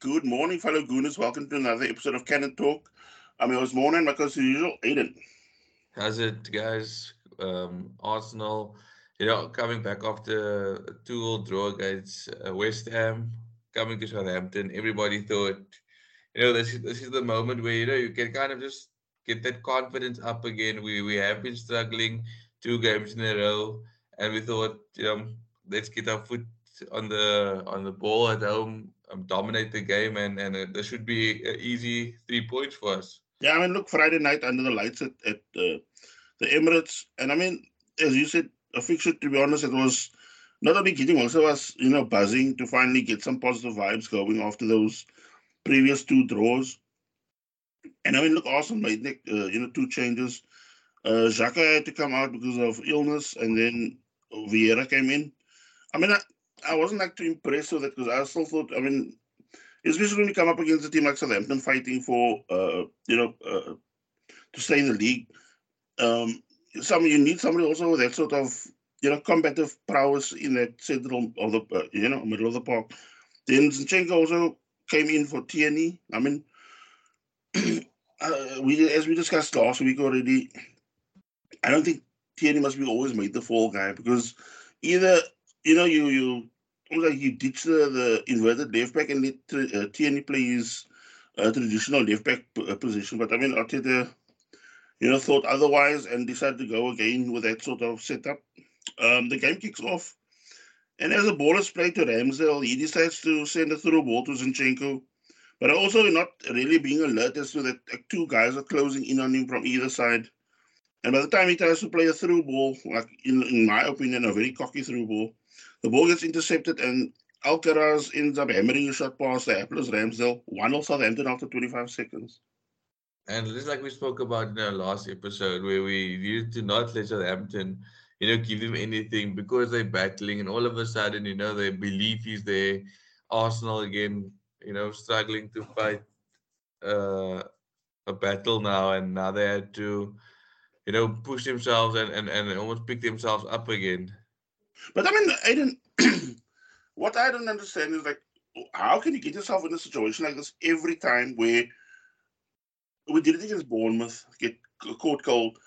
Good morning, fellow Gooners. Welcome to another episode of Cannon Talk. I'm your host, Morning, my as usual, Aiden. How's it, guys? Um, Arsenal, you know, coming back after a two-all draw against uh, West Ham, coming to Southampton. Everybody thought, you know, this is, this is the moment where you know you can kind of just get that confidence up again. We we have been struggling two games in a row, and we thought, you know, let's get our foot on the on the ball at home, um, dominate the game, and and uh, there should be easy three points for us. Yeah, I mean, look, Friday night under the lights at, at uh, the Emirates, and I mean, as you said, a fixture. To be honest, it was not only getting also was you know buzzing to finally get some positive vibes going after those previous two draws. And I mean, look, Arsenal made uh, you know two changes. Uh, Xhaka had to come out because of illness, and then Vieira came in. I mean, I wasn't like too impressed with it because I still thought, I mean, especially when you come up against a team like Southampton fighting for, uh, you know, uh, to stay in the league. Um, some you need somebody also with that sort of, you know, combative prowess in that central of the, uh, you know, middle of the park. Then Zinchenko also came in for Tierney. I mean, uh, we as we discussed last week already, I don't think Tierney must be always made the fall guy because either you know you you like you ditch the, the inverted left back and let uh, Tierney play his uh, traditional left back uh, position. But I mean, Arteta, you know, thought otherwise and decided to go again with that sort of setup. Um, the game kicks off, and as the ball is played to Ramsdale, he decides to send a through ball to Zinchenko. But also not really being alert as to that like, two guys are closing in on him from either side. And by the time he tries to play a through ball, like in, in my opinion, a very cocky through ball, the ball gets intercepted and Alcaraz ends up hammering a shot past the Apples Ramsdale, 1 0 Southampton after 25 seconds. And just like we spoke about in our last episode, where we used to not let Southampton, you know, give them anything because they're battling, and all of a sudden, you know, their belief is there. Arsenal again, you know, struggling to fight uh, a battle now, and now they had to, you know, push themselves and, and, and almost pick themselves up again. But I mean, I didn't. what I don't understand is like, how can you get yourself in a situation like this every time where we did it against Bournemouth, get caught cold.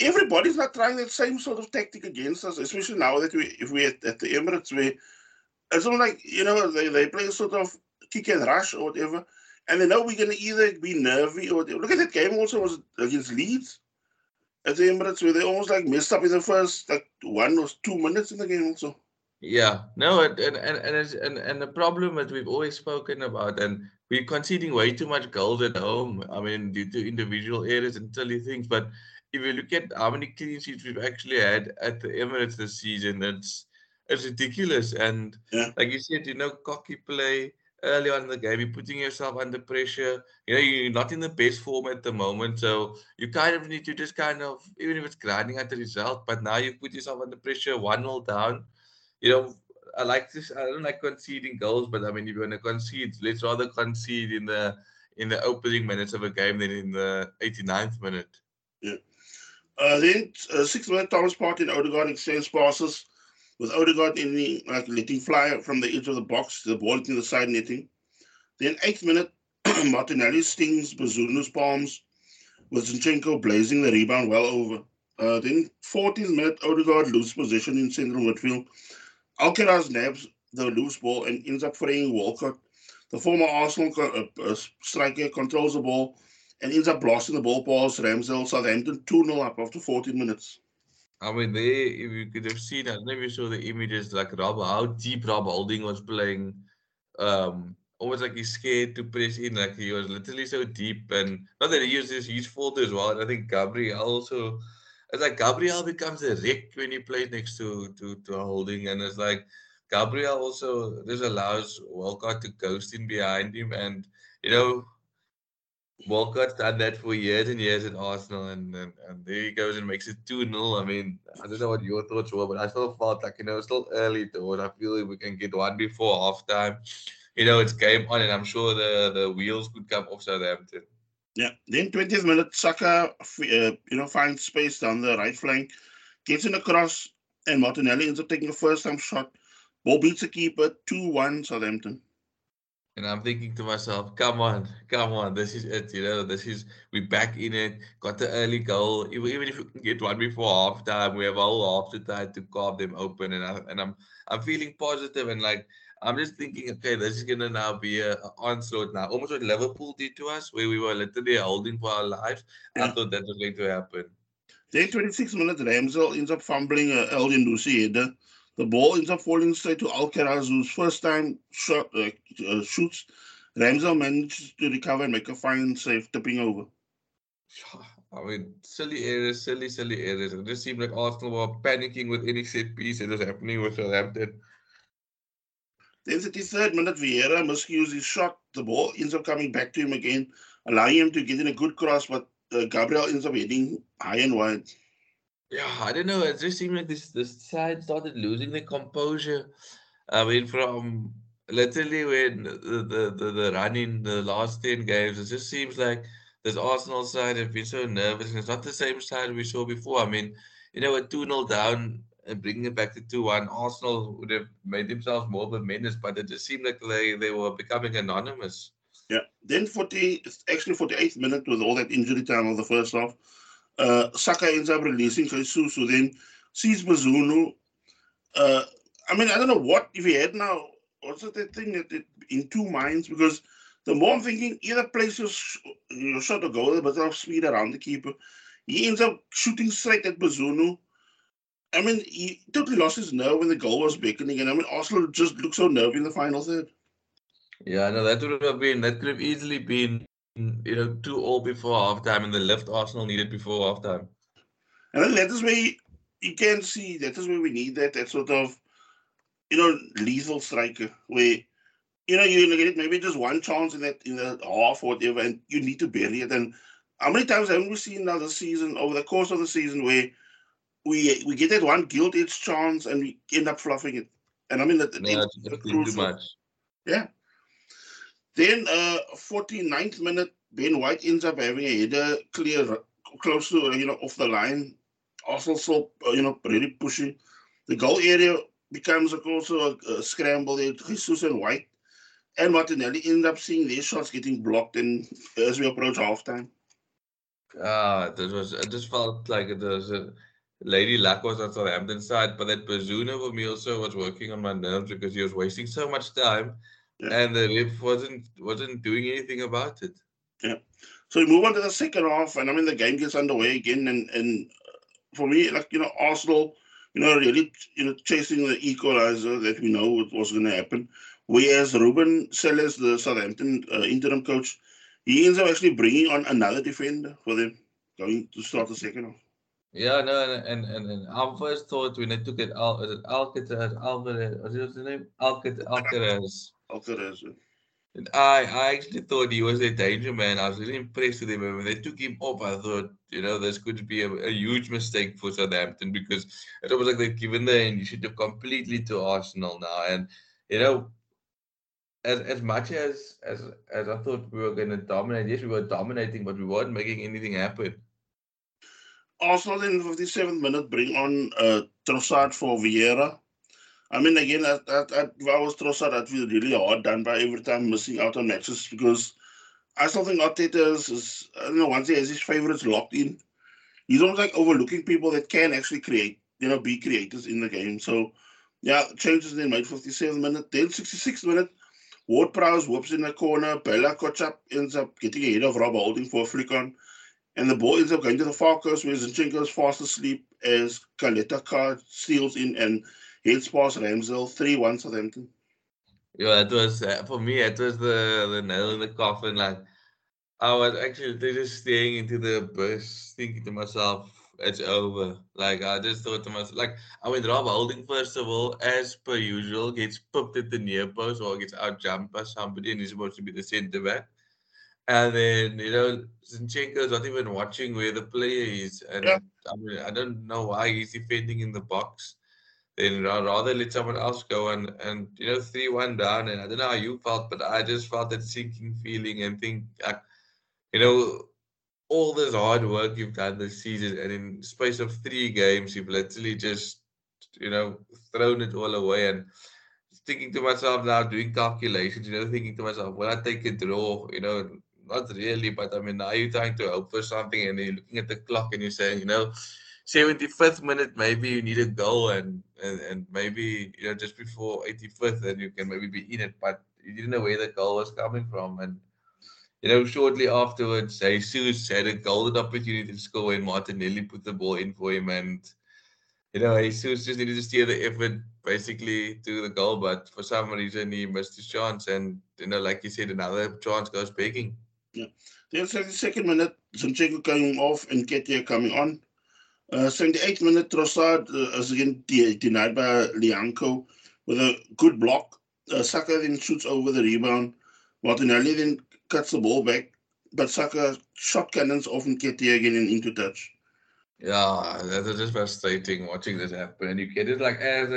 Everybody's not trying that same sort of tactic against us, especially now that we, if we're at, at the Emirates, where it's not like, you know, they, they play a sort of kick and rush or whatever, and they know we're going to either be nervy or. Look at that game also was against Leeds at the Emirates, where they almost like messed up in the first like one or two minutes in the game also. Yeah, no, and and and and, it's, and, and the problem that we've always spoken about, and we're conceding way too much goals at home. I mean, due to individual errors and silly things. But if you look at how many clean sheets we've actually had at the Emirates this season, it's it's ridiculous. And Yeah. like you said, you know, cocky play early on in the game, you're putting yourself under pressure. You know, you're not in the best form at the moment, so you kind of need to just kind of, even if it's grinding at the result, but now you put yourself under pressure, one 0 down. You know, I like this. I don't like conceding goals, but I mean, if you're gonna concede, let's rather concede in the in the opening minutes of a game than in the 89th minute. Uh, then uh, six minute Thomas Partey and Odegaard exchange passes with Odegaard in like letting fly from the edge of the box the ball in the side netting. Then eighth minute Martinelli stings Bazunu's palms with Zinchenko blazing the rebound well over. Uh, then 14th minute Odegaard loses possession in central midfield. Alcaraz nabs the loose ball and ends up freeing Walcott. The former Arsenal co- uh, uh, striker controls the ball and ends up blasting the ball past Ramsdale. Southampton 2 0 up after 14 minutes. I mean, they if you could have seen, I don't know if you saw the images like Rob, how deep Rob Holding was playing. Um, almost like he's scared to press in, like he was literally so deep, and not that he uses his fault as well. And I think Gabriel also, it's like Gabriel becomes a wreck when he plays next to to to Holding, and it's like Gabriel also this allows Walcott to ghost in behind him, and you know Walcott's done that for years and years at Arsenal, and, and, and there he goes and makes it 2 0. I mean, I don't know what your thoughts were, but I still felt like, you know, it's still early doors. I feel like we can get one before halftime. You know, it's game on, and I'm sure the, the wheels could come off Southampton. Yeah. Then 20th minute, Saka, uh, you know, finds space down the right flank, gets in across, and Martinelli ends up taking a first time shot. Ball beats the keeper 2 1 Southampton. And I'm thinking to myself, come on, come on, this is it. You know, this is we're back in it. Got the early goal. Even if we can get one before half time, we have a whole half time to carve them open. And I and I'm I'm feeling positive and like I'm just thinking, okay, this is gonna now be a, a onslaught now, almost what Liverpool did to us, where we were literally holding for our lives. Yeah. I thought that was going to happen. Then 26 minutes, Ramsdale ends up fumbling a uh, Elyounoussi header. The ball ends up falling straight to Alcaraz, whose first time shot uh, uh, shoots. Ramsdale manages to recover and make a fine save, tipping over. I mean, silly errors, silly, silly errors. It just seemed like Arsenal were panicking with any set piece that was happening with Southampton. Then 33rd minute, Vieira miscues his shot. The ball ends up coming back to him again, allowing him to get in a good cross, but uh, Gabriel ends up heading high and wide. Yeah, I don't know. It just seemed like this this side started losing the composure. I mean, from literally when the the, the, run in the last 10 games, it just seems like this Arsenal side have been so nervous. It's not the same side we saw before. I mean, you know, a 2 0 down and bringing it back to 2 1, Arsenal would have made themselves more of a menace, but it just seemed like they, they were becoming anonymous. Yeah. Then 40, actually 48th minute with all that injury time of the first half, uh, Saka ends up releasing Jesus, who then sees Bazunu. Uh, I mean, I don't know what, if he had now, Also, that thing that it, in two minds? Because the more I'm thinking, either place your, your shot or go, but of speed around the keeper. He ends up shooting straight at Bazunu I mean, he totally lost his nerve when the goal was beckoning, and I mean, Arsenal just looked so nervy in the final third. Yeah, no, that would have been that could have easily been you know two all before halftime, and the left Arsenal needed before halftime. And then that is where you, you can see that is where we need that that sort of you know lethal striker where you know you get maybe just one chance in that in the half or whatever, and you need to bury it. And how many times haven't we seen now this season over the course of the season where we we get that one guilt edge chance and we end up fluffing it. And I mean that no, it's too much. Yeah. Then uh 49th minute, Ben White ends up having a header clear close to you know off the line. Arsenal still uh, you know really pushing. The goal area becomes also a, a scramble there. Jesus and White and Martinelli end up seeing their shots getting blocked and as we approach halftime. Ah, that was I just felt like it was a Lady Luck was on Southampton side, but that Bazunu for me also was working on my nerves because he was wasting so much time, yeah. and the ref wasn't wasn't doing anything about it. Yeah. So we move on to the second half, and I mean the game gets underway again, and and for me, like you know, Arsenal, you know, really you know chasing the equalizer that we know was going to happen. Whereas Ruben Sellés, the Southampton uh, interim coach, he ends up actually bringing on another defender for them, going to start the second half. Yeah, no, and and, and our first thought we need to get Al is it Alcatraz Alvarez what's his name? Alcatraz Alcaraz. And I I actually thought he was a danger man. I was really impressed with him. when they took him off, I thought, you know, this could be a, a huge mistake for Southampton because it was like they've given the initiative completely to Arsenal now. And you know, as as much as as as I thought we were gonna dominate, yes, we were dominating, but we weren't making anything happen. Arsenal in the 57th minute bring on uh, Trossard for Vieira. I mean, again, that, that, that, if I was Trossard, that feel really hard done by every time missing out on matches because I still think Arteta is, is I don't know, once he has his favourites locked in, he's almost like overlooking people that can actually create, you know, be creators in the game. So, yeah, changes then made 57th minute. Then 66th minute, Ward Prowse whoops in the corner. Bella Kotchap ends up getting ahead of Rob Holding for a flick on. And the ball ends up going to the far coast where Zinchenko is fast asleep as Caleta Car steals in and past Ramsdale 3 1 Southampton. Yeah, it was uh, for me, it was the, the nail in the coffin. Like, I was actually just staring into the abyss, thinking to myself, it's over. Like, I just thought to myself, like, I mean, Rob Holding, first of all, as per usual, gets popped at the near post or gets out jumped by somebody and he's supposed to be the centre back. And then, you know, Zinchenko's not even watching where the player is. And yeah. I mean, I don't know why he's defending in the box. Then rather let someone else go and, and you know, 3 1 down. And I don't know how you felt, but I just felt that sinking feeling and think, like, you know, all this hard work you've done this season, and in space of three games, you've literally just, you know, thrown it all away. And thinking to myself now, doing calculations, you know, thinking to myself, will I take a draw? You know, not really, but I mean, are you're trying to hope for something and you're looking at the clock and you're saying, you know, 75th minute, maybe you need a goal and, and, and maybe, you know, just before 85th, then you can maybe be in it, but you didn't know where the goal was coming from. And, you know, shortly afterwards, Jesus had a golden opportunity to score and Martinelli put the ball in for him. And, you know, Jesus just needed to steer the effort basically to the goal, but for some reason he missed his chance. And, you know, like you said, another chance goes begging. Yeah. Then 72nd minute, Zinchenko coming off and Nketiah coming on. Uh, 78th minute, Trossard uh, is again de denied by Lyanco with a good block. Uh, Saka then shoots over the rebound. Martinelli then cuts the ball back, but Saka shot cannons off Nketiah again and into touch. Yeah, that is just frustrating watching this happen. And you get it like as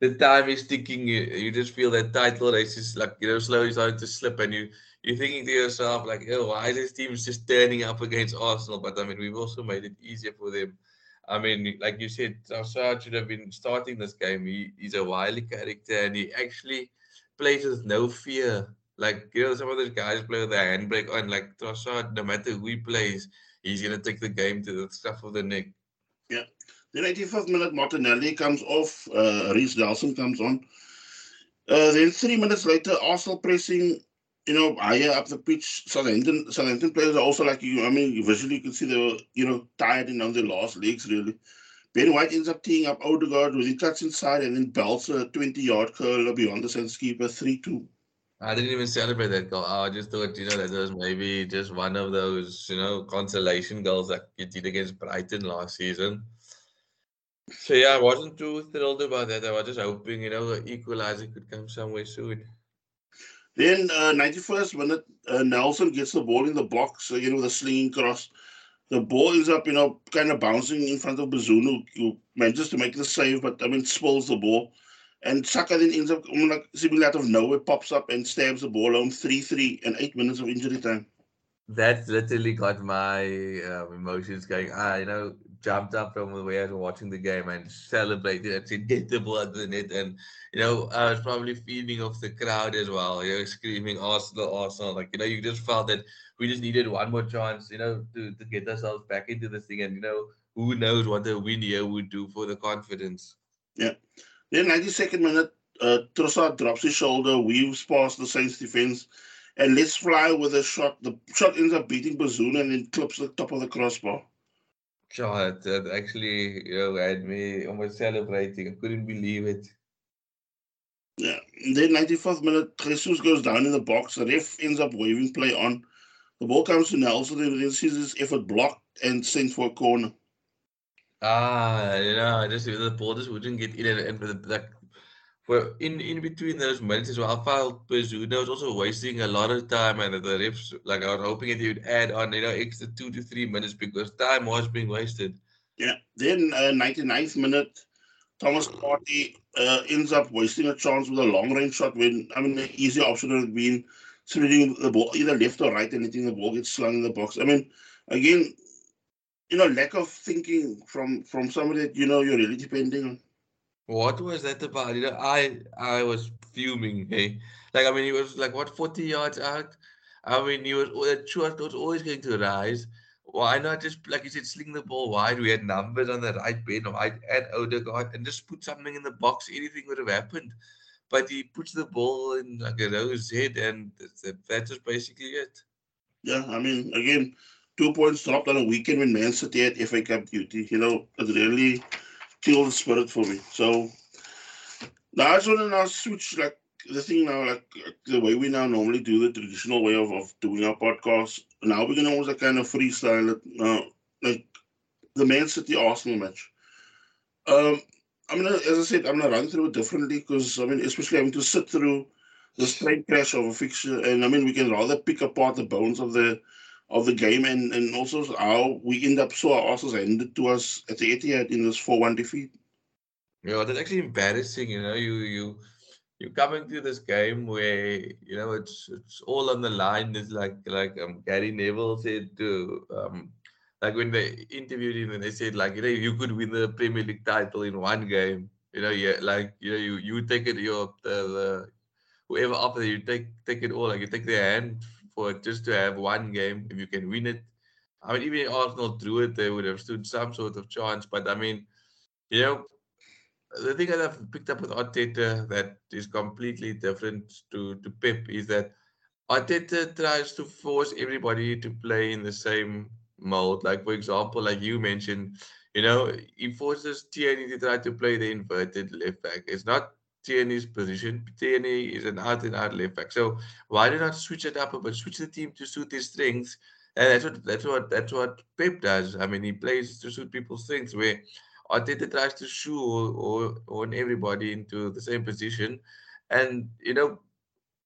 the time is ticking, you, you just feel that title race is like you know slowly starting to slip, and you you're thinking to yourself like, oh, why is this team just turning up against Arsenal? But I mean, we've also made it easier for them. I mean, like you said, Trossard should have been starting this game. He, he's a wily character, and he actually plays with no fear like you know, some of those guys play with their handbrake on. Like Trossard, no matter who he plays, he's gonna take the game to the stuff of the neck. Yeah. The 85th minute, Martinelli comes off. Uh, Reiss Nelson comes on. Uh, then three minutes later, Arsenal pressing, you know, higher up the pitch. Southampton, Southampton players are also like you. I mean, visually you can see they were, you know, tired and on their last legs really. Ben White ends up teeing up Odegaard with he cuts inside and then belts a 20 yard curler beyond the centre keeper 3 2. I didn't even celebrate that goal. I just thought, you know, that was maybe just one of those, you know, consolation goals that you did against Brighton last season. So yeah, I wasn't too thrilled about that. I was just hoping, you know, the equalizer could come somewhere soon. Then, uh, 91st minute, uh, Nelson gets the ball in the box again with a slinging cross. The ball ends up, you know, kind of bouncing in front of Bazunu, who manages to make the save, but I mean, spills the ball. And Saka then ends up like seemingly out of nowhere pops up and stabs the ball home 3-3 and eight minutes of injury time. That literally got my um, emotions going. I you know jumped up from the way I was watching the game and celebrated and said, get the ball in it. And, you know, I was probably feeding off the crowd as well, you know, screaming Arsenal, Arsenal. Like, you know, you just felt that we just needed one more chance, you know, to, to get ourselves back into this thing. And, you know, who knows what the win here would do for the confidence. Yeah. Then 92nd minute, uh, Trossard drops his shoulder, weaves past the Saints defense, and lets fly with a shot. The shot ends up beating Bazunu and then clips the top of the crossbar. God, that actually you know, had me almost celebrating. I couldn't believe it. Yeah. And then 94th minute, Jesus goes down in the box. The ref ends up waving play on. The ball comes to Nelson and then sees his effort blocked and sent for a corner. Ah, you know, I just the ball just wouldn't get in and, and like for in in between those minutes well, I felt Bazunu was also wasting a lot of time, and the refs like I was hoping that he would add on you know extra two to three minutes because time was being wasted. Yeah. Then uh, 99th minute, Thomas Partey uh, ends up wasting a chance with a long range shot when I mean the easy option would have been spreading the ball either left or right, and letting the ball get slung in the box. I mean, again, you know, lack of thinking from from somebody that you know you're really depending on. What was that about? You know, I I was fuming. Hey, like I mean, he was like what forty yards out. I mean, he was that shot was always going to rise. Why not just like you said, sling the ball wide? We had numbers on the right Ben White and Odegaard, and just put something in the box. Anything would have happened. But he puts the ball in like a rose head, and that's just basically it. Yeah, I mean, again, two points dropped on a weekend when Man City had FA Cup duty. You know, it really killed the spirit for me. So now I just want to now switch like the thing now, like the way we now normally do the traditional way of, of doing our podcast. Now we're gonna almost like kind of freestyle it now, like the Man City Arsenal match. Um, I'm gonna, as I said, I'm gonna run through it differently because I mean, especially having to sit through the straight crash of a fixture, and I mean, we can rather pick apart the bones of the of the game and, and also how we end up so our asses ended to us at the Etihad in this 4-1 defeat. Yeah, that's actually embarrassing, you know, you you you're coming to this game where you know it's it's all on the line. It's like like um Gary Neville said to um like when they interviewed him and they said like you know you could win the Premier League title in one game You know, yeah, like you know, you you take it your the, the whoever up there, you take take it all. Like you take their hand for just to have one game. If you can win it, I mean, even if Arsenal drew it, they would have stood some sort of chance. But I mean, you know, the thing that I've picked up with Arteta that is completely different to to Pep is that Arteta tries to force everybody to play in the same mold. Like for example, like you mentioned, you know, he forces Tierney to try to play the inverted left back. It's not Tierney's position. Tierney is an out and out left back. So why do not switch it up a bit? Switch the team to suit his strengths. And that's what that's what that's what Pep does. I mean, he plays to suit people's strengths. Where Arteta tries to shoe on everybody into the same position, and you know,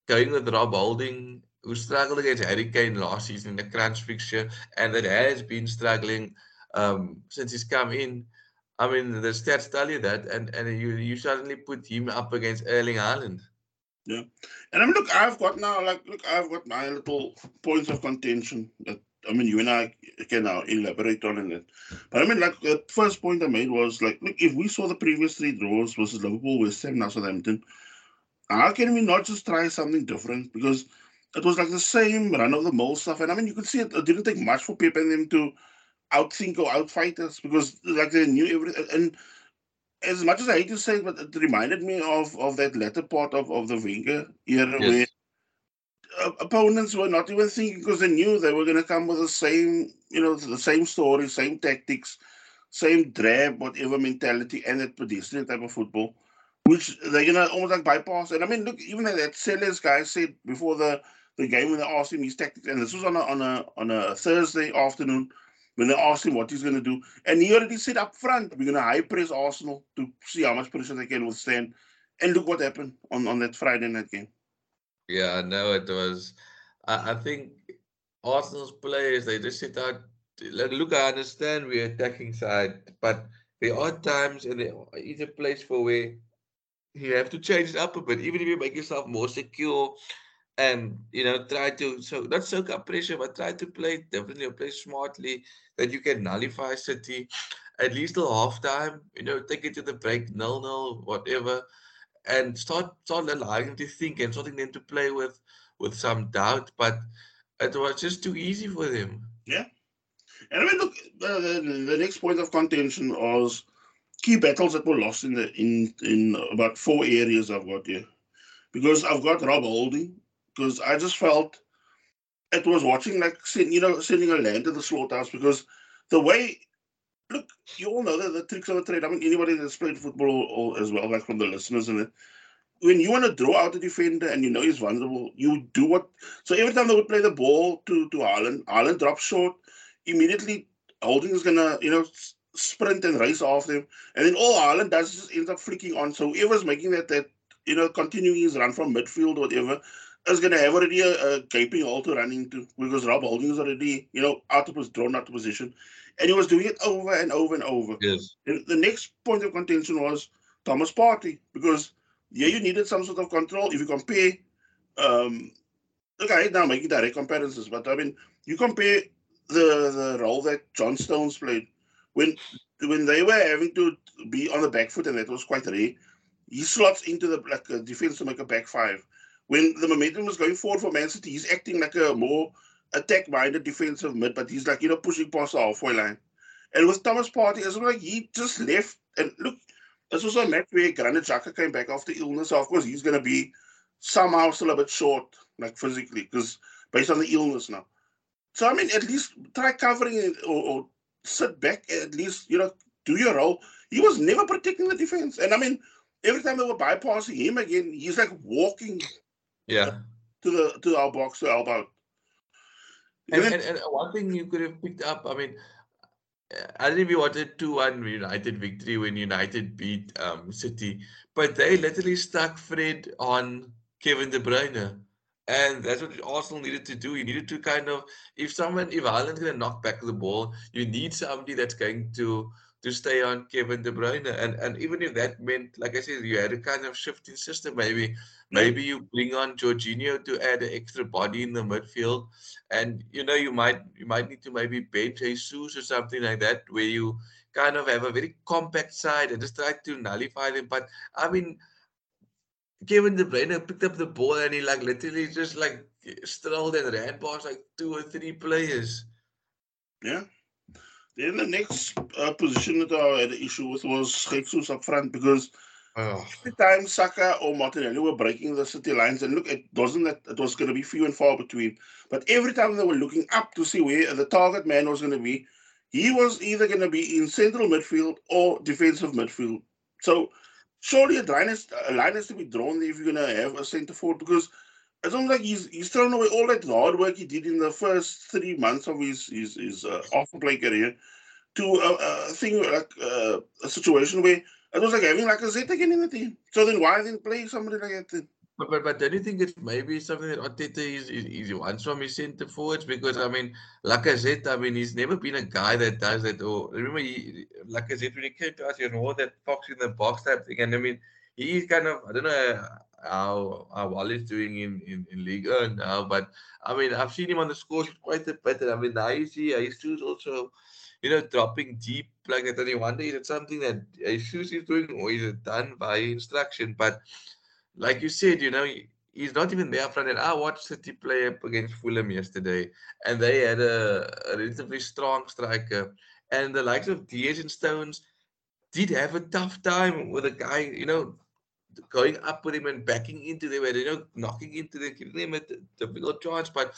going with Rob Holding, who struggled against Harry Kane last season in the crunch fixture, and that has been struggling um, since he's come in. I mean, the stats tell you that, and and you you suddenly put him up against Erling Haaland. Yeah, and I mean, look, I've got now, like, look, I've got my little points of contention that I mean, you and I can now elaborate on it. But I mean, like, the first point I made was like, look, if we saw the previous three draws versus Liverpool, West Ham, now Southampton, how can we not just try something different? Because it was like the same run of the mill stuff. And I mean, you could see it, it didn't take much for Pep and them to outthink or outfight us because like they knew everything. And as much as I hate to say it, but it reminded me of of that latter part of, of the Wenger era yes. where uh, opponents were not even thinking because they knew they were going to come with the same, you know, the same story, same tactics, same drab, whatever mentality, and that pedestrian type of football which they're gonna almost like bypass. And I mean, look, even that Sellers guy said before the, the game when they asked him his tactics, and this was on a on a on a Thursday afternoon when they asked him what he's gonna do, and he already said up front, we're gonna high press Arsenal to see how much pressure they can withstand. And look what happened on, on that Friday night game. Yeah, no, it was. I, I think Arsenal's players they just sit out. Look, I understand we're attacking side, but there are times and there is a place for where you have to change it up a bit, even if you make yourself more secure and you know try to so not soak up pressure, but try to play differently or play smartly that you can nullify City at least till half time. You know, take it to the break, nil nil, whatever, and start start allowing them to think and starting them to play with with some doubt. But it was just too easy for them. Yeah. And I mean, look, the, the, the next point of contention was key battles that were lost in the in in about four areas I've got here, because I've got Rob Holding because I just felt it was watching like you know sending a lamb to the slaughterhouse because the way look you all know the, the tricks of the trade. I mean anybody that's played football or, or as well like from the listeners and. When you want to draw out a defender and you know he's vulnerable, you do what. So every time they would play the ball to to Ireland, Haaland drops short, immediately Holding is gonna you know sprint and race after him. And then all Haaland does is ends up flicking on. So whoever's making that, that you know, continuing his run from midfield or whatever, is going to have already a, a gaping hole to run into because Rob Holding is already, you know, out of his drawn out of position. And he was doing it over and over and over. Yes. And the next point of contention was Thomas Partey because, yeah, you needed some sort of control. If you compare, um, hate now making direct comparisons, but I mean, you compare the, the role that John Stones played when when they were having to be on the back foot, and that was quite rare, he slots into the like defense to make a back five. When the momentum was going forward for Man City, he's acting like a more attack-minded defensive mid, but he's like you know pushing past the halfway line. And with Thomas Partey, it's like he just left. And look, this was a match where Granit Xhaka came back after illness. So of course, he's going to be somehow still a bit short, like physically, because based on the illness now. So I mean, at least try covering it or, or sit back at least, you know, do your role. He was never protecting the defense. And I mean, every time they were bypassing him again, he's like walking yeah to the to our box to help out. And, and, and, one thing you could have picked up, I mean, I don't know if you wanted 2 1 United victory when United beat um, City, but they literally stuck Fred on Kevin De Bruyne. And that's what Arsenal needed to do. You needed to kind of, if someone, if Haaland's going to knock back the ball, you need somebody that's going to to stay on Kevin De Bruyne. And and even if that meant, like I said, you had a kind of shift in system, maybe maybe you bring on Jorginho to add an extra body in the midfield, and you know you might you might need to maybe bench Jesus or something like that, where you kind of have a very compact side and just try to nullify them. But I mean, Kevin De Bruyne picked up the ball and he like literally just like strolled and ran past like two or three players. Yeah. Then the next uh, position that I had an issue with was Jesus up front because Oh. every time Saka or Martinelli were breaking the city lines, and look, it wasn't that it was going to be few and far between, but every time they were looking up to see where the target man was going to be, he was either going to be in central midfield or defensive midfield. So surely a line, is, a line has to be drawn if you're going to have a centre forward because it's almost like he's he's thrown away all that hard work he did in the first three months of his his, his uh, off play career to a, a thing like uh, a situation where it was like having like a Z again in the team. So then why then play somebody like that? But, but but don't you think it's maybe something that Arteta is, is, is wants from his centre forwards? Because I mean, like I mean he's never been a guy that does that. Or remember, he, said, when he came to us, you know that fox in the box type thing. And I mean, he's kind of I don't know how how well he's doing in in, in One now, but I mean I've seen him on the score quite a bit. And I mean now you see he's also you know dropping deep like that. And you wonder is it something that Jesus is doing or is it done by instruction? But like you said, you know, he's not even there up front. And I watched City play up against Fulham yesterday, and they had a, a relatively strong striker. And the likes of Dias and Stones did have a tough time with a guy, you know, going up with him and backing into them and, you know, knocking into them, giving them a difficult chance. But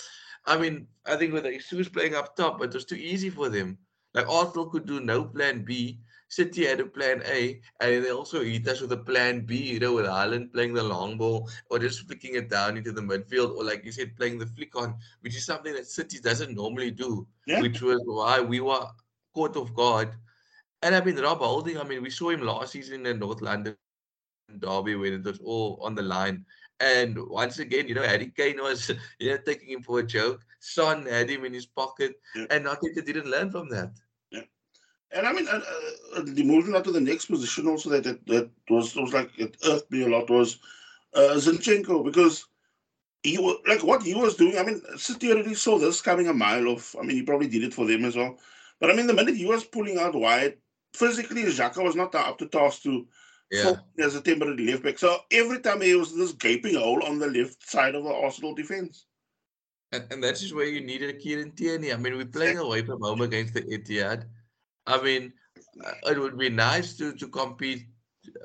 I mean, I think with the issues playing up top, it was too easy for them. Like Arsenal could do no plan B. City had a plan A, and they also hit us with a plan B, you know, with Haaland playing the long ball or just flicking it down into the midfield, or like you said, playing the flick on, which is something that City doesn't normally do, Yeah. which was why we were caught off guard. And I mean, Rob Holding, I mean, we saw him last season in North London derby when it was all on the line. And once again, you know, Harry Kane was, you know, taking him for a joke. Son had him in his pocket, Yeah. and Arteta didn't learn from that. Yeah, And I mean, uh, uh, the moving on to the next position also that that, that was was like it irked me a lot was uh, Zinchenko because he was like what he was doing. I mean, City already saw this coming a mile off. I mean, he probably did it for them as well. But I mean, the minute he was pulling out wide, physically, Xhaka was not up to task to Yeah. as a temporary left back. So every time there was this gaping hole on the left side of the Arsenal defense. And, and that's just where you needed a Kieran Tierney. I mean, we're playing away from home against the Etihad. I mean, uh, it would be nice to, to compete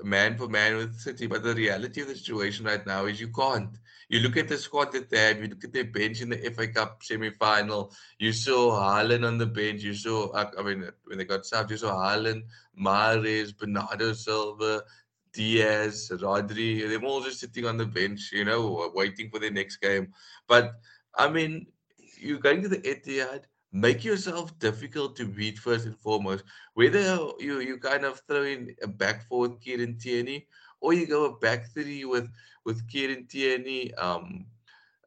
man for man with City, but the reality of the situation right now is you can't. You look at the squad that they have, you look at their bench in the FA Cup semi final, you saw Haaland on the bench, you saw, I mean, when they got subbed, you saw Haaland, Mahrez, Bernardo Silva, Dias, Rodri, they're all just sitting on the bench, you know, waiting for their next game. But I mean, you're going to the Etihad, make yourself difficult to beat first and foremost. Whether you you kind of throw in a back four with Kieran Tierney, or you go a back three with with Kieran Tierney, um,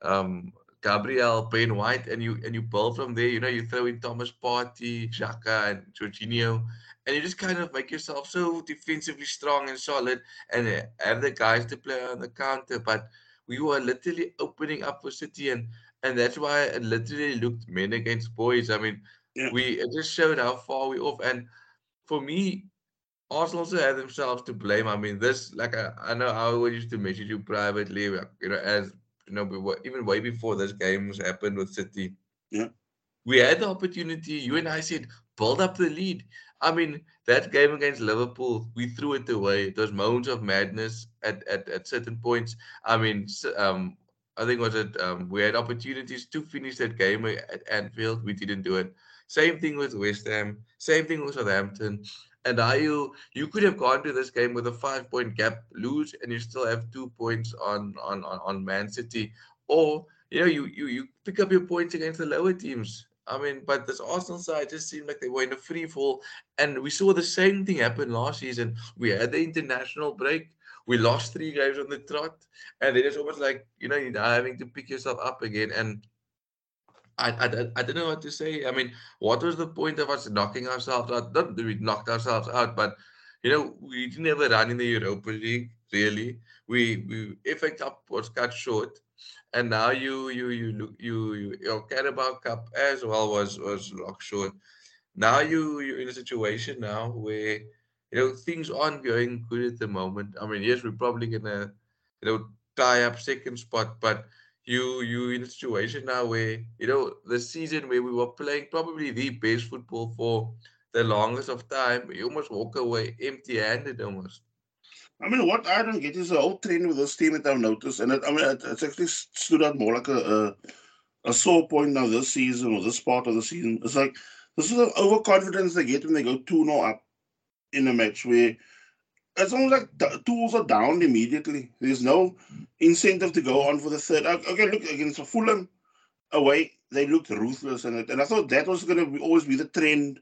um, Gabriel Payne White, and you and you build from there. You know, you throw in Thomas Partey, Xhaka, and Jorginho, and you just kind of make yourself so defensively strong and solid, and uh, have the guys to play on the counter. But we were literally opening up for City, and and that's why it literally looked men against boys. I mean, Yeah. we it just showed how far we off. And for me, Arsenal also have themselves to blame. I mean, this like I, I know I always used to message you privately, like, you know, as you know, we were- even way before this games happened with City. Yeah. We had the opportunity. You and I said, build up the lead. I mean, that game against Liverpool, we threw it away. Was moments of madness at, at, at certain points. I mean, um, I think was it um, we had opportunities to finish that game at Anfield. We didn't do it. Same thing with West Ham. Same thing with Southampton. And now you you could have gone to this game with a five point gap, lose, and you still have two points on on on, on Man City. Or you know you, you you pick up your points against the lower teams. I mean, but this Arsenal side just seemed like they were in a free fall, and we saw the same thing happen last season. We had the international break. We lost three games on the trot, and it's almost like you know you're having to pick yourself up again. And I, I, I don't know what to say. I mean, what was the point of us knocking ourselves out? Not that we knocked ourselves out, but you know, we didn't ever run in the Europa League. Really, we we FA Cup was cut short, and now you you you look you, you your Carabao Cup as well was was locked short. now you you're in a situation now where you know things aren't going good at the moment. I mean, yes, we're probably gonna you know tie up second spot, but you you in a situation now where you know the season where we were playing probably the best football for the longest of time, you almost walk away empty-handed almost. I mean, what I don't get is the whole trend with this team that I've noticed, and it, I mean, it, it's actually stood out more like a, a, a sore point now this season or this part of the season. It's like this is the overconfidence they get when they go 2 0 up in a match where it's almost like the tools are down immediately. There's no incentive to go on for the third. Okay, look against Fulham away, they looked ruthless it, and I thought that was going to always be the trend.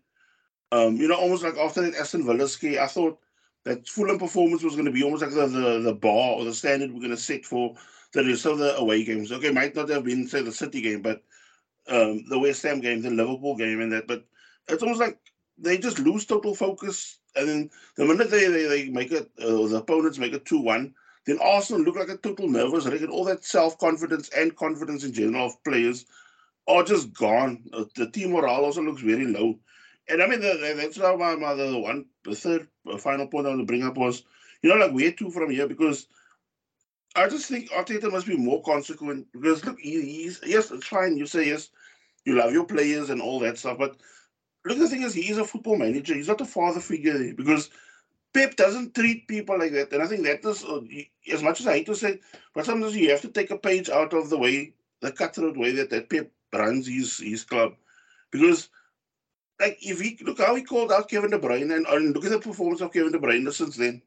Um, you know, almost like after that Aston Villa I thought that Fulham performance was going to be almost like the, the, the bar or the standard we're going to set for the rest of the away games. Okay, might not have been say the City game, but um, the West Ham game, the Liverpool game, and that. But it's almost like they just lose total focus, and then the minute they they, they make it, uh, the opponents make it two one, then Arsenal look like a total nervous wreck, and all that self confidence and confidence in general of players are just gone. Uh, the team morale also looks very low. And I mean, the, the, that's how my, my the one, the third uh, final point I want to bring up was, you know, like where to from here because I just think Arteta must be more consequent because look, he, he's yes, it's fine. You say yes, you love your players and all that stuff, but look, the thing is, he is a football manager. He's not a father figure because Pep doesn't treat people like that, and I think that is uh, as much as I hate to say, but sometimes you have to take a page out of the way, the cutthroat way that that Pep runs his his club, because like if he look how he called out Kevin De Bruyne and, and look at the performance of Kevin De Bruyne since then,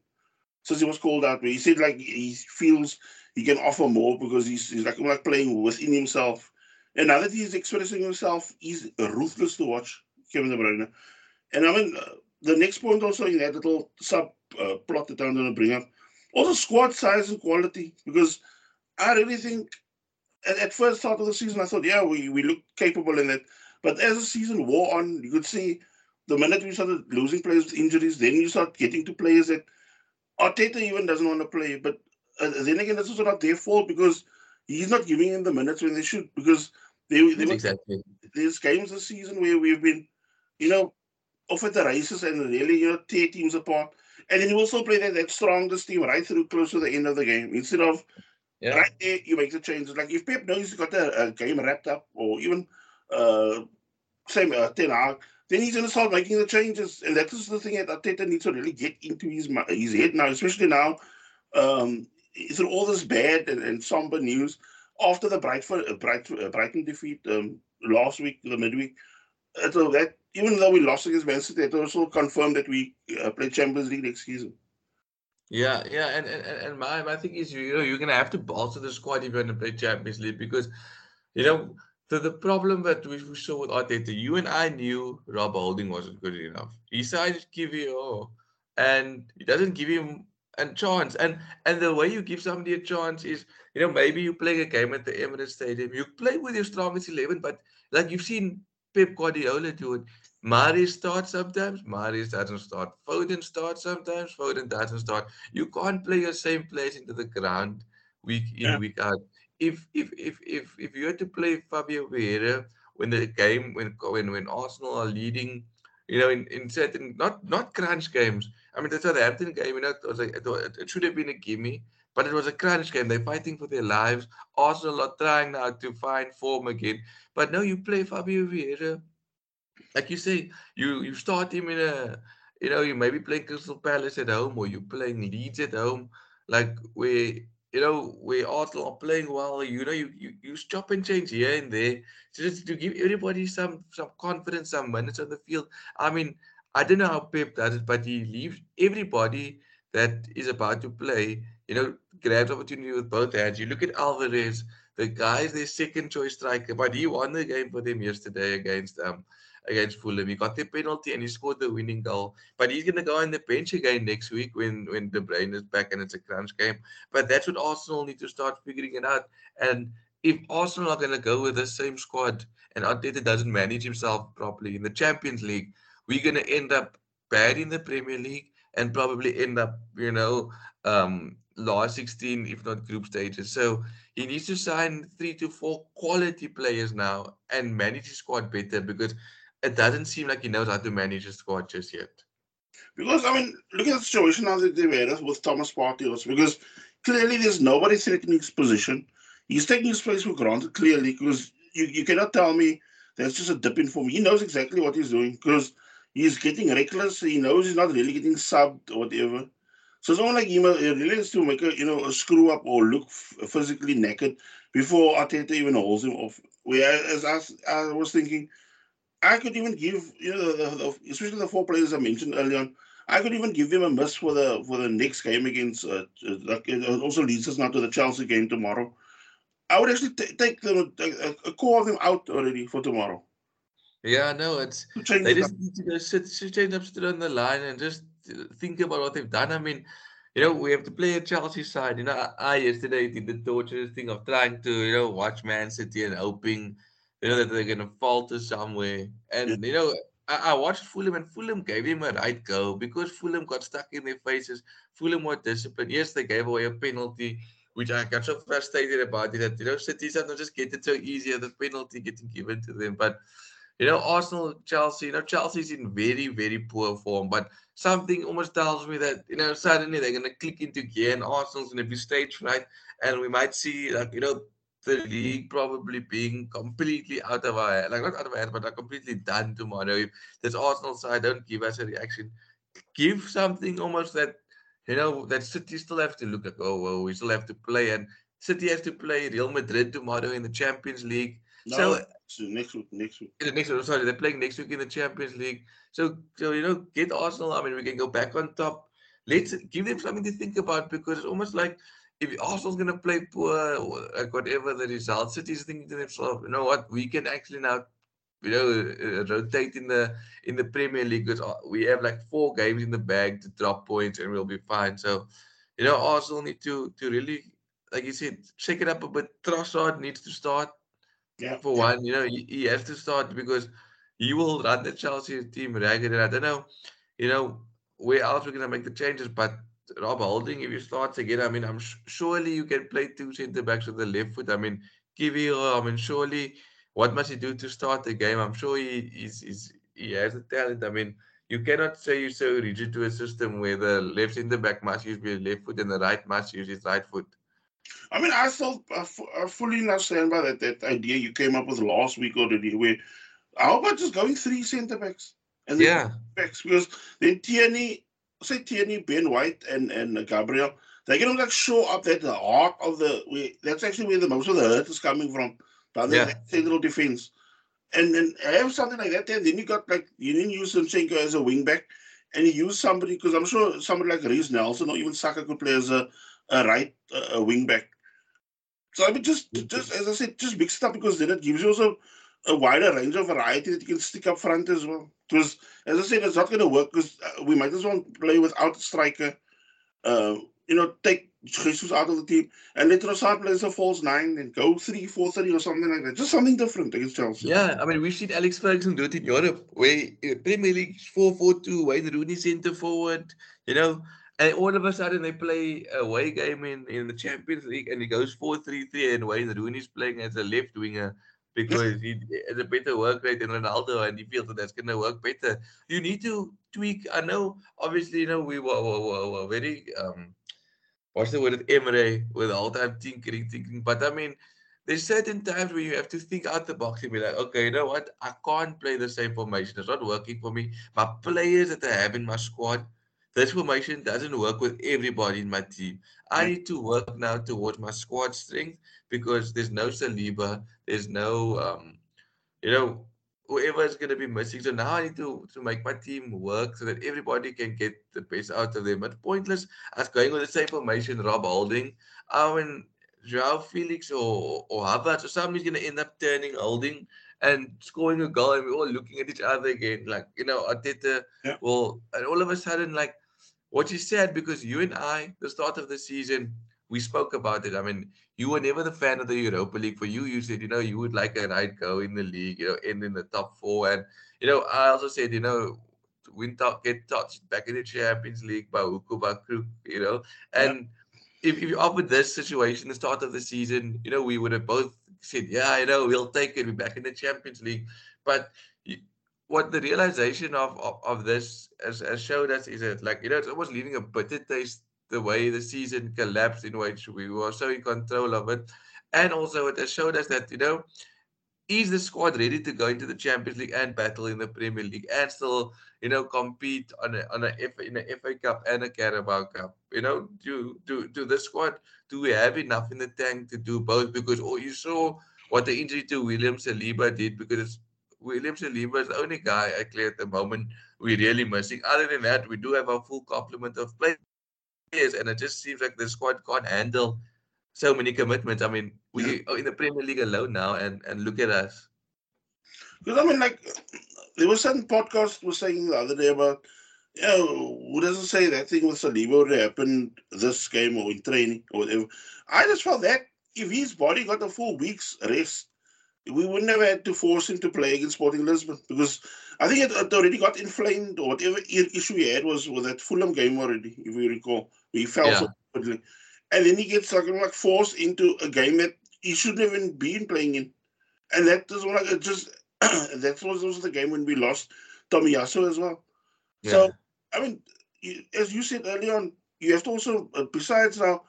since he was called out. He said like he feels he can offer more because he's, he's like like playing within himself. And now that he's expressing himself, he's ruthless to watch, Kevin De Bruyne. And I mean, uh, the next point also in that little sub uh, plot that I'm going to bring up, also squad size and quality, because I really think at, at first start of the season, I thought, yeah, we, we look capable in that but as the season wore on, you could see the minute we started losing players with injuries, then you start getting to players that Arteta even doesn't want to play. But uh, then again, that's also not their fault because he's not giving them the minutes when they should. Because they, they exactly there's games this season where we've been, you know, off at the races and really, you know, tear teams apart. And then you also play that, that strongest team right through close to the end of the game instead of yeah. right there you make the changes. Like if Pep knows he's got a, a game wrapped up, or even uh, same uh, Ten Hag, then he's going to start making the changes. And that is the thing that Arteta needs to really get into his his head now, especially now um, through all this bad and, and somber news after the Brightford, uh, Bright, uh, Brighton defeat um, last week, the midweek. So that even though we lost against Man City, it also confirmed that we uh, play Champions League next season. Yeah, yeah, and and, and my, my thing is, you know, you're gonna have to bolster the squad if you're gonna play Champions League because, you know, the, the problem that we saw with Arteta, you and I knew Rob Holding wasn't good enough. He to give you, and he doesn't give him a chance. And and the way you give somebody a chance is, you know, maybe you play a game at the Emirates Stadium, you play with your strongest eleven, but like you've seen Pep Guardiola do it. Mahrez starts sometimes, Mahrez doesn't start. Foden starts sometimes, Foden doesn't start. You can't play your same players into the ground week in, yeah. week out if if if if if you had to play Fabio Vieira when the game when when when Arsenal are leading, you know, in, in certain not not crunch games. I mean, the Southampton game, you know, it, was like, it, it should have been a gimme, but it was a crunch game. They're fighting for their lives. Arsenal are trying now to find form again. But now you play Fabio Vieira, like you say, you you start him in a, you know, you maybe playing Crystal Palace at home or you're playing Leeds at home, like where you know, we Arsenal are playing well, you know, you, you, you chop and change here and there just to give everybody some some confidence, some minutes on the field. I mean, I don't know how Pep does it, but he leaves everybody that is about to play, you know, grabs opportunity with both hands. You look at Alvarez, the guy is their second choice striker, but he won the game for them yesterday against um against Fulham. He got the penalty and he scored the winning goal. But he's going to go on the bench again next week when when De Bruyne is back and it's a crunch game. But that's what Arsenal need to start figuring it out. And if Arsenal are to go with the same squad and Arteta doesn't manage himself properly in the Champions League, we're going to end up bad in the Premier League and probably end up, you know, um, last 16, if not group stages. So he needs to sign three to four quality players now and manage his squad better because it doesn't seem like he knows how to manage his squad just yet. Because I mean, look at the situation now that they've with Thomas Partey. Because clearly there's nobody threatening his position. He's taking his place for granted, clearly, because you, you cannot tell me that's just a dip in form. He knows exactly what he's doing because he's getting reckless. He knows he's not really getting subbed or whatever. So it's not like he uh, really has to make a you know a screw up or look physically naked before Arteta even holds him off. Whereas I, I was thinking, I could even give you know the, the, especially the four players I mentioned earlier on. I could even give them a miss for the for the next game against. Uh, uh like it also leads us now to the Chelsea game tomorrow. I would actually t- take them a, a core of them out already for tomorrow. Yeah, no, it's they just need to go sit, sit change up, sit on the line, and just uh, think about what they've done. I mean, you know, we have to play a Chelsea side. You know, I, I yesterday did the torturous thing of trying to, you know, watch Man City and hoping, you know, that they're gonna falter somewhere. And you know, I, I watched Fulham and Fulham gave him a right go because Fulham got stuck in their faces. Fulham were disciplined. Yes, they gave away a penalty, which I got so frustrated about it that you know City not just get it so easy the penalty getting given to them. But you know, Arsenal, Chelsea, you know, Chelsea's in very, very poor form, but something almost tells me that, you know, suddenly they're going to click into gear and Arsenal's going to be stage right. And we might see, like, you know, the league probably being completely out of our like not out of our hands, but like completely done tomorrow. If this Arsenal side don't give us a reaction, give something almost that you know that City still have to look at, oh well, we still have to play and City has to play Real Madrid tomorrow in the Champions League. No. So so next week, next week. The next week, sorry, they're playing next week in the Champions League. So, so you know, get Arsenal. I mean, we can go back on top. Let's give them something to think about because it's almost like if Arsenal's going to play poor, like whatever the result, City's thinking to themselves, you know what, we can actually now, you know, uh, rotate in the in the Premier League because uh, we have like four games in the bag to drop points and we'll be fine. So, you know, Arsenal need to to really, like you said, shake it up a bit. Trossard needs to start. Yeah. For one, you know, he, he has to start because he will run the Chelsea team ragged. And I don't know, you know, where else we're going to make the changes. But Rob Holding, if you start again, I mean, I'm sh- surely you can play two centre backs with the left foot. I mean, Kiwior, I mean, surely what must he do to start the game? I'm sure he is, is he has the talent. I mean, you cannot say you're so rigid to a system where the left centre back must use his left foot and the right must use his right foot. I mean, I still I, I fully understand by that that idea you came up with last week already. Where how about just going three centre backs and yeah, backs because then Tierney, say Tierney, Ben White, and and Gabriel, they're gonna like show up that the heart of the. Where, that's actually where the most of the hurt is coming from. Down yeah. central defense, and then have something like that. There, then you got like you didn't use Zinchenko as a wing back, and you use somebody because I'm sure somebody like Reiss Nelson or even Saka could play as a a right uh, wing back. So I mean, just just as I said, just mix it up because then it gives you also a wider range of variety that you can stick up front as well. Because as I said, it's not going to work because uh, we might as well play without a striker. Uh, you know, take Jesus out of the team and let Trossard play as a false nine and go three, four, three or something like that. Just something different against Chelsea. Yeah, I mean, we've seen Alex Ferguson do it in Europe, where Premier League 4 4 2, Wayne Rooney centre forward, you know, and all of a sudden they play a away game in, in the Champions League and he goes 4 3 3 and Wayne Rooney's playing as a left winger because he has a better work rate than Ronaldo and he feels that that's going to work better. You need to tweak. I know, obviously, you know, we were, were, were, very, um, what's the word, Emery with all time tinkering, thinking. But I mean, there's certain times where you have to think out the box and be like, okay, you know what? I can't play the same formation. It's not working for me. My players that I have in my squad this formation doesn't work with everybody in my team. I need to work now towards my squad strength because there's no Saliba, there's no, um, you know, whoever is going to be missing. So now I need to, to make my team work so that everybody can get the best out of them. But pointless as going with the same formation, Rob Holding. I mean, Joao Felix or, or Havertz or somebody's going to end up turning Holding and scoring a goal and we're all looking at each other again. Like, you know, Arteta, yeah. well, and all of a sudden, like, what you said, because you and I, the start of the season, we spoke about it. I mean, you were never the fan of the Europa League. For you, you said, you know, you would like a right go in the league, you know, end in the top four. And, you know, I also said, you know, win top, get touched back in the Champions League by Huku, by Kruk, you know. And yeah. if, if you offered this situation, the start of the season, you know, we would have both said, yeah, I know, we'll take it. We're back in the Champions League. But what the realization of, of, of this has, has showed us is that like you know it's almost leaving a bitter taste the way the season collapsed in which we were so in control of it. And also it has showed us that, you know, is the squad ready to go into the Champions League and battle in the Premier League and still, you know, compete on a on a F, in a FA Cup and a Carabao Cup? You know, do do do the squad do we have enough in the tank to do both? Because oh, you saw what the injury to William Saliba did because it's William Saliba is the only guy actually at the moment we're really missing. Other than that, we do have a full complement of players and it just seems like the squad can't handle so many commitments. I mean, we are in the Premier League alone now, and and look at us. Because I mean, like there was some podcast was saying the other day about, you know, who doesn't say that thing with Saliba would happen this game or in training or whatever. I just felt that if his body got a full week's rest, we wouldn't have had to force him to play against Sporting Lisbon because I think it, it already got inflamed or whatever issue he had was with that Fulham game already, if you recall. He fell yeah. so quickly. And then he gets like, like forced into a game that he shouldn't even been playing in. And that is like it just that was also the game when we lost Tomiyasu as well. Yeah. So I mean, as you said earlier on, you have to also uh, besides now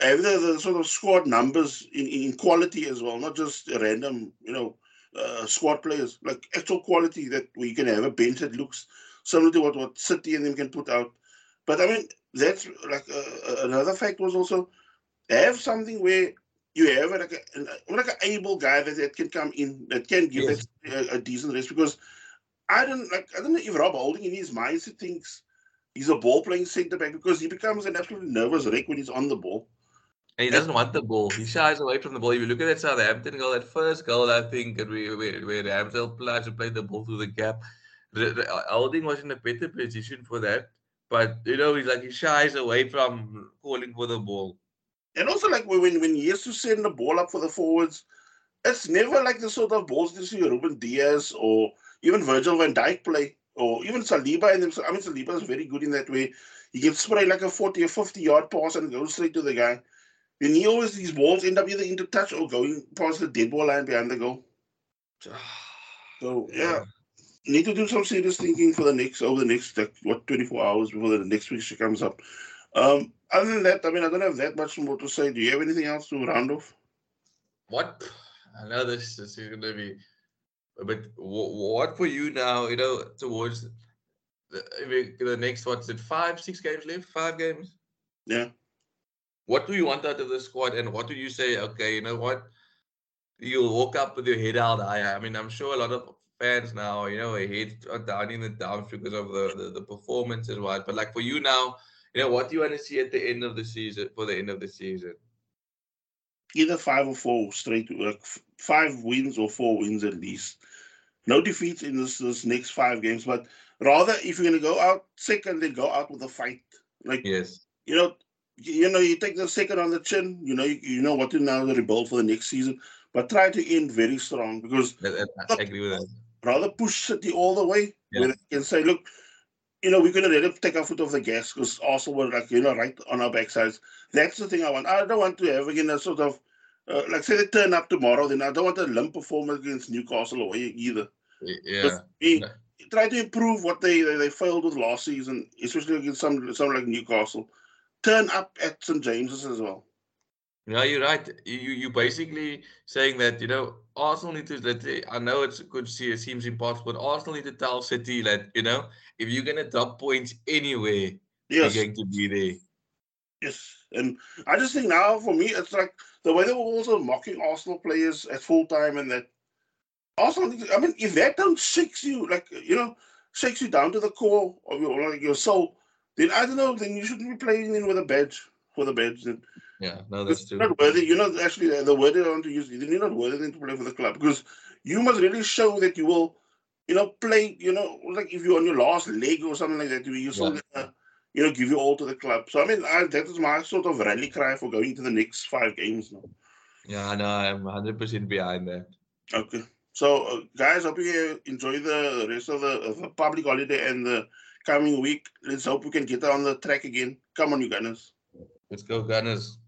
have the, the, sort of squad numbers in, in quality as well, not just random, you know, uh, squad players, like actual quality that we can have a bench that looks similar to what, what City and them can put out. But I mean, that's like uh, another fact was also have something where you have like a like an able guy that, that can come in that can give yes. a, a, decent rest because I don't like I don't know if Rob Holding in his mind he thinks he's a ball playing centre back because he becomes an absolutely nervous wreck when he's on the ball. And he doesn't want the ball. He shies away from the ball. If you look at that Southampton goal, that first goal, I think, where, where, where Ramsdale played the ball through the gap, Holding was in a better position for that. But you know, he's like he shies away from calling for the ball. And also, like when when he has to send the ball up for the forwards, it's never like the sort of balls you see Ruben Dias or even Virgil van Dijk play, or even Saliba. And I mean, Saliba is very good in that way. He can spray like a 40 or 50 yard pass and go straight to the guy. Then he always, these balls end up either into touch or going past the dead ball line behind the goal. So, yeah need to do some serious thinking for the next over the next like, what 24 hours before the next week comes up. Um, other than that, I mean, I don't have that much more to say. Do you have anything else to round off? What? I know this, this is going to be, but what for you now? You know, towards the, the next what's it? Five, six games left? Five games? Yeah. What do you want out of the squad, and what do you say? Okay, you know what? You'll walk up with your head out high. I mean, I'm sure a lot of fans now, you know, hate down in the dumps because of the, the, the performance and what. But like for you now, you know, what do you want to see at the end of the season for the end of the season? Either five or four straight, like five wins or four wins at least. No defeats in this, this next five games, but rather if you're going to go out second, then go out with a fight. Like yes, you know, you know, you take the second on the chin. You know, you, you know what to now rebuild for the next season, but try to end very strong because I, I agree with that rather push City all the way. Yeah. Where they can say, look, you know, we're going to let them take our foot off the gas because Arsenal were like, you know, right on our backsides. That's the thing I want. I don't want to have again a sort of, uh, like, say they turn up tomorrow, then I don't want a limp performance against Newcastle away either. Yeah. We try to improve what they, they, they failed with last season, especially against some, some like Newcastle. Turn up at St James's as well. Yeah, you're right. You you basically saying that you know Arsenal need to let. I know it's a good see. It seems impossible, but Arsenal need to tell City that you know if you're gonna drop points anywhere, yes. you're going to be there. Yes, and I just think now for me it's like the way they were also mocking Arsenal players at full time and that Arsenal. I mean, if that don't shakes you like you know shakes you down to the core of your like your soul, then I don't know. Then you shouldn't be playing in with a badge for the badge. Then yeah, no, that's true. Not worthy. You're not actually the word I want to use. Then You're not worthy then to play for the club because you must really show that you will, you know, play. You know, like if you're on your last leg or something like that, you still, yeah. you know, give you all to the club. So I mean, I, that is my sort of rally cry for going to the next five games now. Yeah, no, I'm 100 percent behind that. Okay, so uh, guys, hope you enjoy the rest of the, of the public holiday and the coming week. Let's hope we can get on the track again. Come on, you Gunners. Let's go, Gunners.